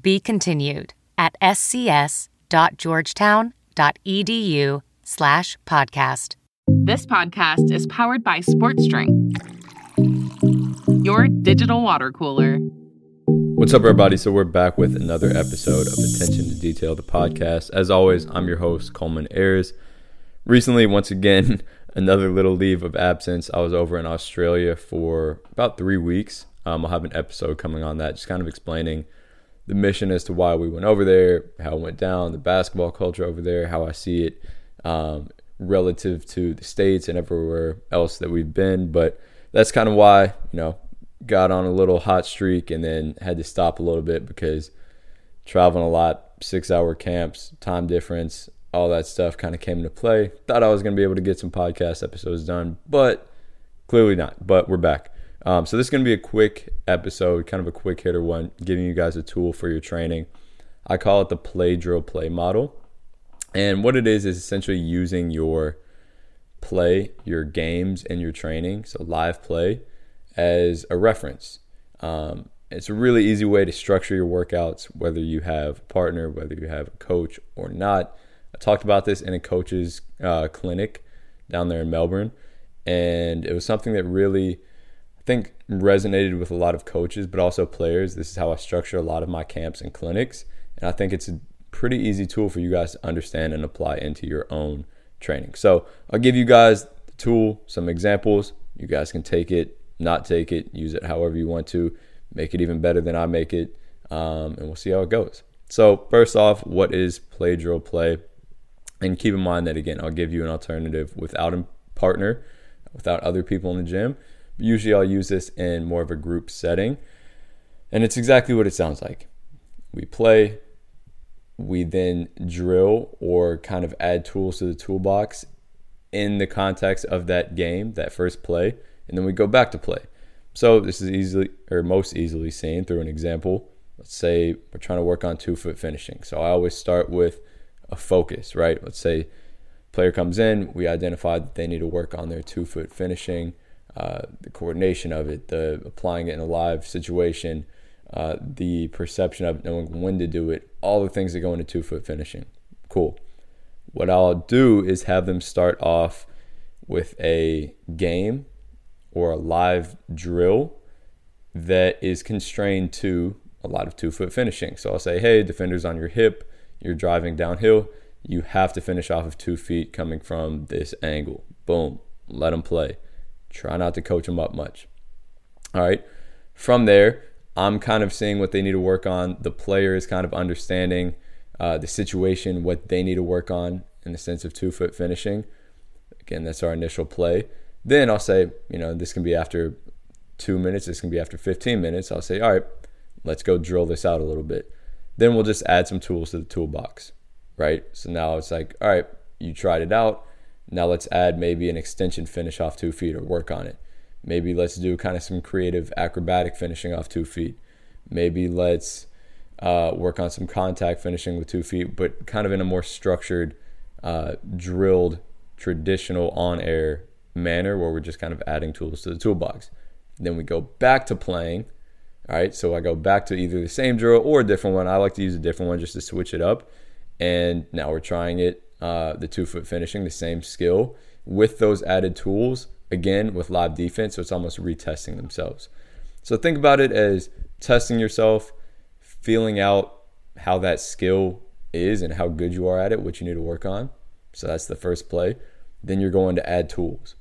Be continued at scs.georgetown.edu slash podcast. This podcast is powered by Sports Drink, your digital water cooler. What's up, everybody? So, we're back with another episode of Attention to Detail, the podcast. As always, I'm your host, Coleman Ayers. Recently, once again, another little leave of absence. I was over in Australia for about three weeks. Um, I'll have an episode coming on that, just kind of explaining the mission as to why we went over there, how it went down, the basketball culture over there, how I see it um, relative to the States and everywhere else that we've been. But that's kind of why, you know, got on a little hot streak and then had to stop a little bit because traveling a lot, six hour camps, time difference, all that stuff kind of came into play. Thought I was going to be able to get some podcast episodes done, but clearly not. But we're back. Um, so this is going to be a quick episode, kind of a quick hitter one, giving you guys a tool for your training. I call it the play drill play model. And what it is is essentially using your play, your games, and your training, so live play, as a reference. Um, it's a really easy way to structure your workouts, whether you have a partner, whether you have a coach or not. I talked about this in a coach's uh, clinic down there in Melbourne, and it was something that really, I think, resonated with a lot of coaches, but also players. This is how I structure a lot of my camps and clinics, and I think it's a pretty easy tool for you guys to understand and apply into your own training. So I'll give you guys the tool, some examples. You guys can take it, not take it, use it however you want to, make it even better than I make it, um, and we'll see how it goes. So first off, what is play drill play? And keep in mind that again, I'll give you an alternative without a partner, without other people in the gym. Usually, I'll use this in more of a group setting, and it's exactly what it sounds like. We play, we then drill or kind of add tools to the toolbox in the context of that game, that first play, and then we go back to play. So this is easily or most easily seen through an example. Let's say we're trying to work on two foot finishing. So I always start with a focus, right? Let's say player comes in, we identify that they need to work on their two foot finishing, uh, the coordination of it, the applying it in a live situation, uh, the perception of knowing when to do it, all the things that go into two foot finishing. Cool. What I'll do is have them start off with a game or a live drill that is constrained to a lot of two foot finishing. So I'll say, hey, defenders on your hip, you're driving downhill, you have to finish off of two feet coming from this angle. Boom, let them play. Try not to coach them up much. All right. From there, I'm kind of seeing what they need to work on. The player is kind of understanding uh, the situation, what they need to work on in the sense of two foot finishing. Again, that's our initial play. Then I'll say, you know, this can be after two minutes, this can be after 15 minutes. I'll say, all right, let's go drill this out a little bit. Then we'll just add some tools to the toolbox, right? So now it's like, all right, you tried it out. Now let's add maybe an extension finish off two feet or work on it. Maybe let's do kind of some creative acrobatic finishing off two feet. Maybe let's uh, work on some contact finishing with two feet, but kind of in a more structured, uh, drilled, traditional on air manner where we're just kind of adding tools to the toolbox. Then we go back to playing. All right, so I go back to either the same drill or a different one. I like to use a different one just to switch it up. And now we're trying it, uh, the two foot finishing, the same skill with those added tools, again, with live defense. So it's almost retesting themselves. So think about it as testing yourself, feeling out how that skill is and how good you are at it, what you need to work on. So that's the first play. Then you're going to add tools,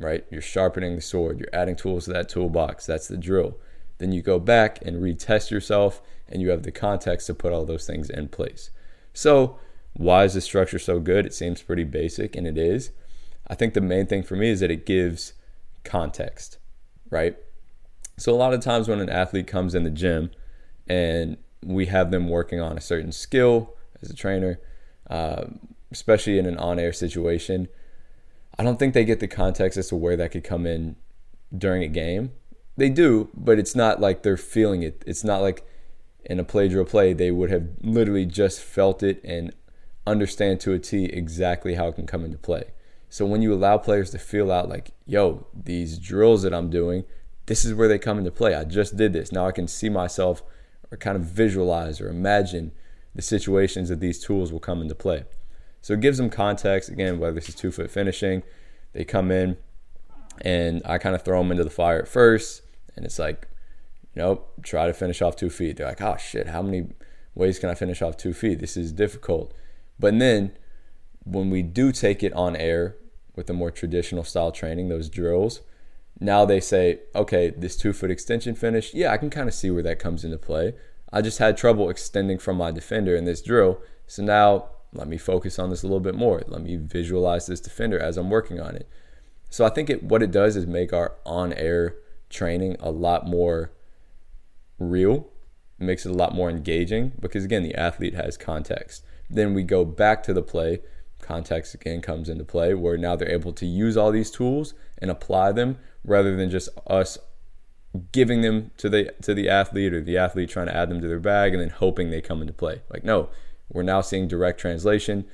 right? You're sharpening the sword, you're adding tools to that toolbox. That's the drill. Then you go back and retest yourself, and you have the context to put all those things in place. So, why is the structure so good? It seems pretty basic, and it is. I think the main thing for me is that it gives context, right? So, a lot of times when an athlete comes in the gym and we have them working on a certain skill as a trainer, uh, especially in an on air situation, I don't think they get the context as to where that could come in during a game. They do, but it's not like they're feeling it. It's not like in a play drill play, they would have literally just felt it and understand to a T exactly how it can come into play. So when you allow players to feel out like, yo, these drills that I'm doing, this is where they come into play. I just did this. Now I can see myself or kind of visualize or imagine the situations that these tools will come into play. So it gives them context. Again, whether this is two foot finishing, they come in and I kind of throw them into the fire at first. And it's like, nope, try to finish off two feet. They're like, oh shit, how many ways can I finish off two feet? This is difficult. But then when we do take it on air with the more traditional style training, those drills, now they say, okay, this two foot extension finish, yeah, I can kind of see where that comes into play. I just had trouble extending from my defender in this drill. So now let me focus on this a little bit more. Let me visualize this defender as I'm working on it. So I think it, what it does is make our on air training a lot more real. It makes it a lot more engaging because, again, the athlete has context. Then we go back to the play. Context again comes into play where now they're able to use all these tools and apply them rather than just us giving them to the to the athlete or the athlete trying to add them to their bag and then hoping they come into play. Like no, we're now seeing direct translation.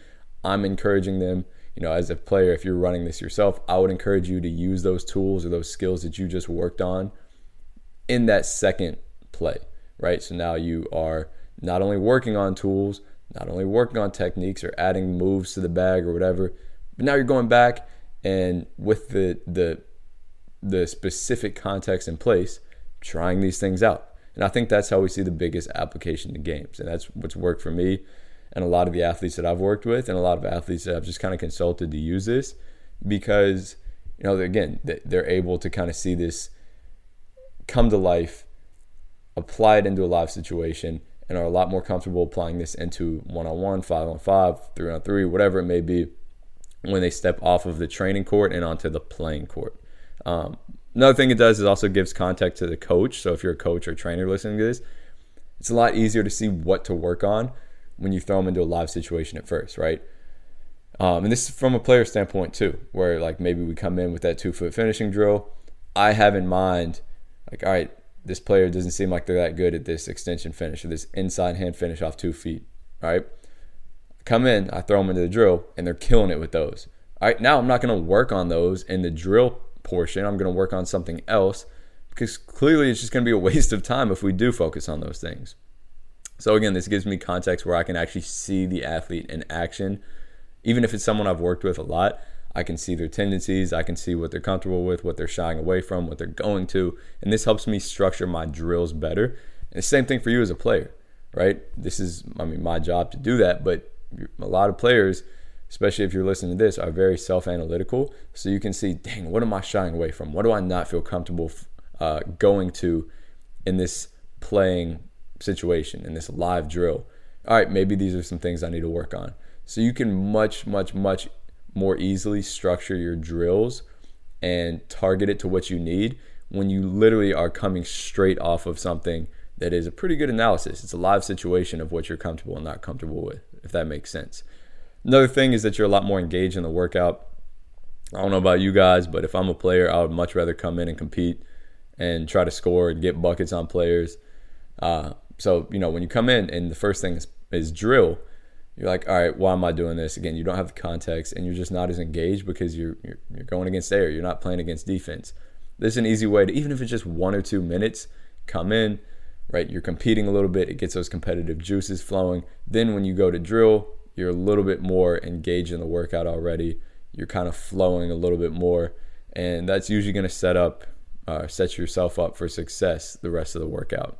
I'm encouraging them, you know, as a player, if you're running this yourself, I would encourage you to use those tools or those skills that you just worked on in that second play, right? So now you are not only working on tools, not only working on techniques or adding moves to the bag or whatever, but now you're going back and with the the the specific context in place, trying these things out. And I think that's how we see the biggest application to games. And that's what's worked for me and a lot of the athletes that I've worked with and a lot of athletes that I've just kind of consulted to use this because, you know, again, they're able to kind of see this come to life, apply it into a live situation, and are a lot more comfortable applying this into one on one, five on five, three on three, whatever it may be, when they step off of the training court and onto the playing court. Um, another thing it does is also gives context to the coach. So if you're a coach or trainer listening to this, it's a lot easier to see what to work on when you throw them into a live situation at first, right? Um, and this is from a player standpoint too, where like maybe we come in with that two foot finishing drill. I have in mind, like, all right, this player doesn't seem like they're that good at this extension finish or this inside hand finish off two feet, right? Come in, I throw them into the drill, and they're killing it with those. All right, now I'm not going to work on those in the drill portion. I'm going to work on something else because clearly it's just going to be a waste of time if we do focus on those things. So again, this gives me context where I can actually see the athlete in action. Even if it's someone I've worked with a lot, I can see their tendencies, I can see what they're comfortable with, what they're shying away from, what they're going to, and this helps me structure my drills better. And the same thing for you as a player, right? This is I mean my job to do that, but a lot of players, especially if you're listening to this, are very self-analytical. So you can see, dang, what am I shying away from? What do I not feel comfortable uh, going to in this playing situation in this live drill. All right, maybe these are some things I need to work on. So you can much, much, much more easily structure your drills and target it to what you need when you literally are coming straight off of something that is a pretty good analysis. It's a live situation of what you're comfortable and not comfortable with, if that makes sense. Another thing is that you're a lot more engaged in the workout. I don't know about you guys, but if I'm a player, I would much rather come in and compete and try to score and get buckets on players. Uh, so you know when you come in and the first thing is, is drill you're like all right why am i doing this? Again you don't have the context and you're just not as engaged because you're you're, you're going against air. You're not playing against defense. This is an easy way to even if it's just one or two minutes come in right? You're competing a little bit. It gets those competitive juices flowing. Then when you go to drill you're a little bit more engaged in the workout already. You're kind of flowing a little bit more. And that's usually going to set up uh, set yourself up for success the rest of the workout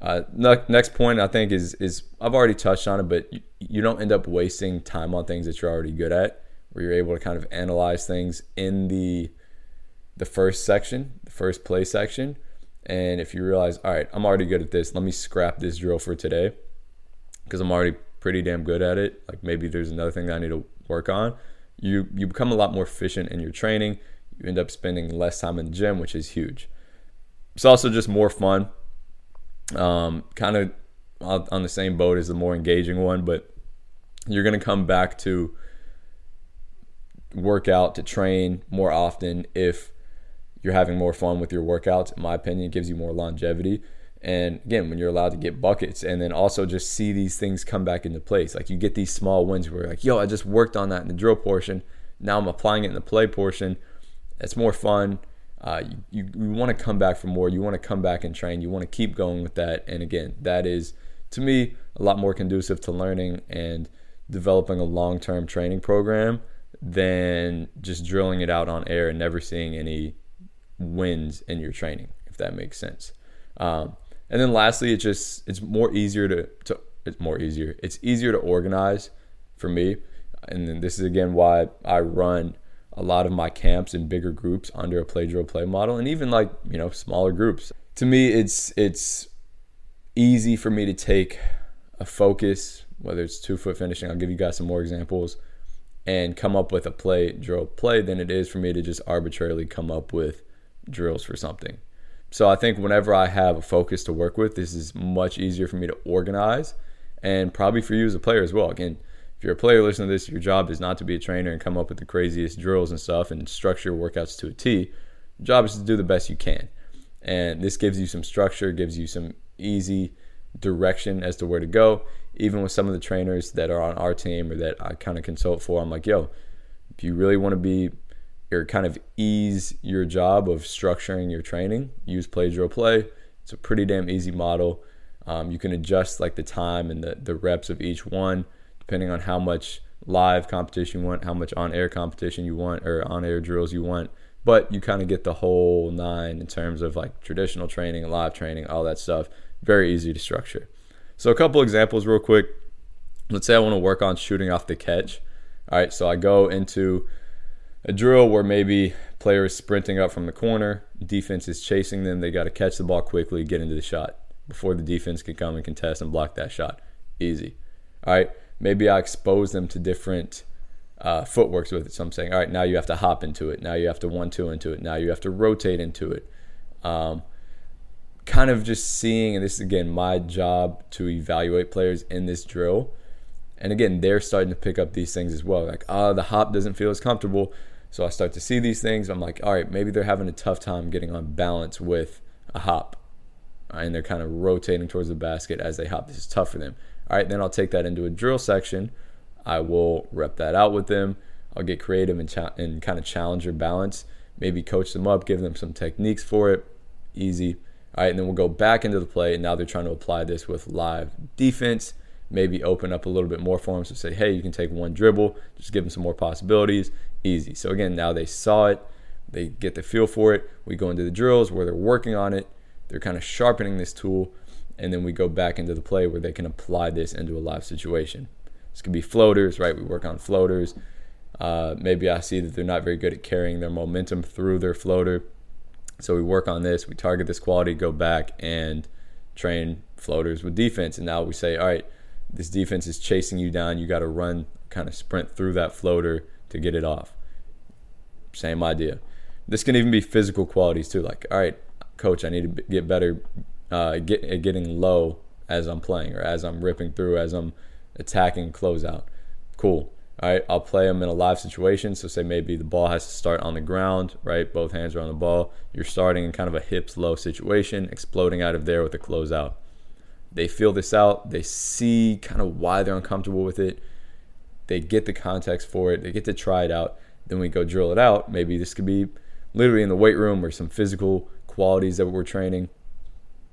Uh, next point I think is is I've already touched on it, but you, you don't end up wasting time on things that you're already good at, where you're able to kind of analyze things in the the first section, the first play section, and if you realize, all right, I'm already good at this, let me scrap this drill for today because I'm already pretty damn good at it. Like maybe there's another thing that I need to work on. You you become a lot more efficient in your training. You end up spending less time in the gym, which is huge. It's also just more fun. Um, kind of on the same boat as the more engaging one, but you're going to come back to work out to train more often if you're having more fun with your workouts. In my opinion, gives you more longevity. And again, when you're allowed to get buckets and then also just see these things come back into place, like you get these small wins where like, yo, I just worked on that in the drill portion. Now I'm applying it in the play portion. It's more fun. Uh, you, you, want to come back for more. You want to come back and train. You want to keep going with that. And again, that is to me a lot more conducive to learning and developing a long term training program than just drilling it out on air and never seeing any wins in your training, if that makes sense. Um, and then lastly, it's just it's more easier to, to it's more easier. It's easier to organize for me. And then this is again why I run a lot of my camps in bigger groups under a play drill play model and even like, you know, smaller groups. To me it's it's easy for me to take a focus, whether it's two foot finishing, I'll give you guys some more examples, and come up with a play drill play than it is for me to just arbitrarily come up with drills for something. So I think whenever I have a focus to work with, this is much easier for me to organize and probably for you as a player as well. Again, if you're a player listening to this, your job is not to be a trainer and come up with the craziest drills and stuff and structure workouts to a T. Your job is to do the best you can. And this gives you some structure, gives you some easy direction as to where to go. Even with some of the trainers that are on our team or that I kind of consult for, I'm like, yo, if you really want to be or kind of ease your job of structuring your training, use play drill play. It's a pretty damn easy model. Um, you can adjust like the time and the, the reps of each one depending on how much live competition you want, how much on air competition you want, or on air drills you want. But you kind of get the whole nine in terms of like traditional training, live training, all that stuff. Very easy to structure. So, a couple examples, real quick. Let's say I want to work on shooting off the catch. All right, so I go into a drill where maybe player is sprinting up from the corner, defense is chasing them, they got to catch the ball quickly, get into the shot before the defense can come and contest and block that shot. Easy. All right, maybe I expose them to different uh, footworks with it. So I'm saying, all right, now you have to hop into it. Now you have to one two into it. Now you have to rotate into it. Um, kind of just seeing, and this is again my job to evaluate players in this drill. And again, they're starting to pick up these things as well. Like, oh, the hop doesn't feel as comfortable. So I start to see these things. I'm like, all right, maybe they're having a tough time getting on balance with a hop. And they're kind of rotating towards the basket as they hop. This is tough for them. All right, then I'll take that into a drill section. I will rep that out with them. I'll get creative and, cha- and kind of challenge their balance. Maybe coach them up, give them some techniques for it. Easy. All right, and then we'll go back into the play. And now they're trying to apply this with live defense. Maybe open up a little bit more for them. So say, hey, you can take one dribble, just give them some more possibilities easy. So again, now they saw it, they get the feel for it. We go into the drills where they're working on it, they're kind of sharpening this tool, and then we go back into the play where they can apply this into a live situation. This could be floaters, right? We work on floaters. Uh, maybe I see that they're not very good at carrying their momentum through their floater. So we work on this, we target this quality, go back and train floaters with defense. And now we say, all right, this defense is chasing you down. You got to run, kind of sprint through that floater to get it off. Same idea. This can even be physical qualities too. Like, all right, coach, I need to get better uh, get, at getting low as I'm playing or as I'm ripping through, as I'm attacking closeout. Cool. All right, I'll play them in a live situation. So, say maybe the ball has to start on the ground, right? Both hands are on the ball. You're starting in kind of a hips low situation, exploding out of there with a closeout. They feel this out. They see kind of why they're uncomfortable with it. They get the context for it. They get to try it out then we go drill it out. Maybe this could be literally in the weight room or some physical qualities that we're training.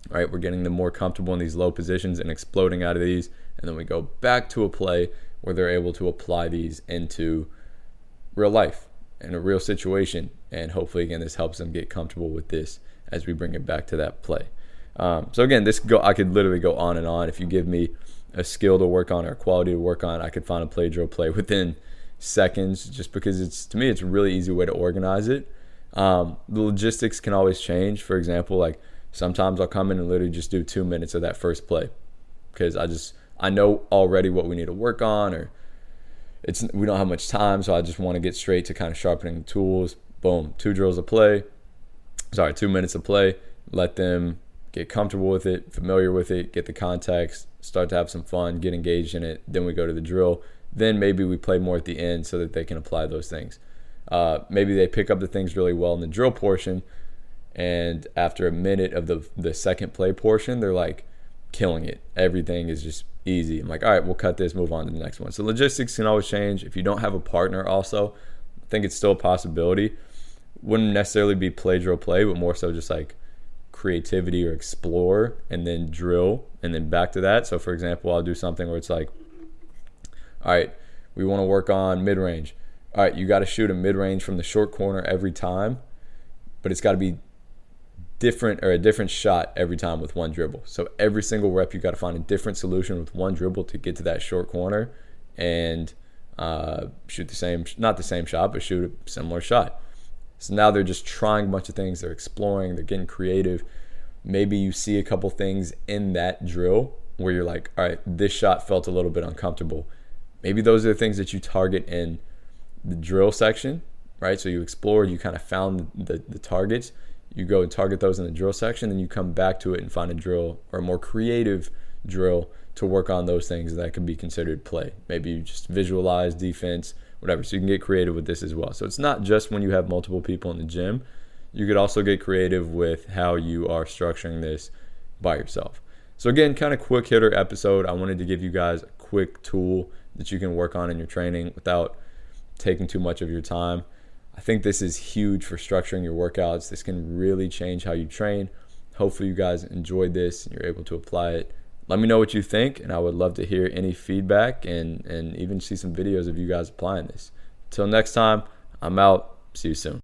Right, we're getting them more comfortable in these low positions and exploding out of these, and then we go back to a play where they're able to apply these into real life in a real situation, and hopefully, again, this helps them get comfortable with this as we bring it back to that play. Um, so again, this go I could literally go on and on. If you give me a skill to work on or a quality to work on, I could find a play drill play within seconds. Just because it's to me, it's a really easy way to organize it. Um, the logistics can always change. For example, like sometimes I'll come in and literally just do two minutes of that first play because I just I know already what we need to work on or it's we don't have much time, so I just want to get straight to kind of sharpening tools. Boom, two drills of play. Sorry, two minutes of play. Let them get comfortable with it, familiar with it, get the context, start to have some fun, get engaged in it. Then we go to the drill. Then maybe we play more at the end so that they can apply those things. Uh, maybe they pick up the things really well in the drill portion, and after a minute of the the second play portion, they're like killing it. Everything is just easy. I'm like, all right, we'll cut this, move on to the next one. So logistics can always change. If you don't have a partner, also, I think it's still a possibility. Wouldn't necessarily be play drill play, but more so just like creativity or explore and then drill and then back to that. So for example, I'll do something where it's like, all right, we want to work on mid range. All right, you got to shoot a mid range from the short corner every time, but it's got to be different or a different shot every time with one dribble. So every single rep, you got to find a different solution with one dribble to get to that short corner and uh, shoot the same, not the same shot, but shoot a similar shot. So now they're just trying a bunch of things. They're exploring. They're getting creative. Maybe you see a couple things in that drill where you're like, all right, this shot felt a little bit uncomfortable. Maybe those are the things that you target in the drill section, right? So you explored, you kind of found the, the targets. You go and target those in the drill section, then you come back to it and find a drill or a more creative drill to work on those things that can be considered play. Maybe you just visualize defense, whatever. So you can get creative with this as well. So it's not just when you have multiple people in the gym. You could also get creative with how you are structuring this by yourself. So again, kind of quick hitter episode. I wanted to give you guys a quick tool that you can work on in your training without taking too much of your time. I think this is huge for structuring your workouts. This can really change how you train. Hopefully, you guys enjoyed this and you're able to apply it let me know what you think, and I would love to hear any feedback and, and even see some videos of you guys applying this. Until next time, I'm out. See you soon.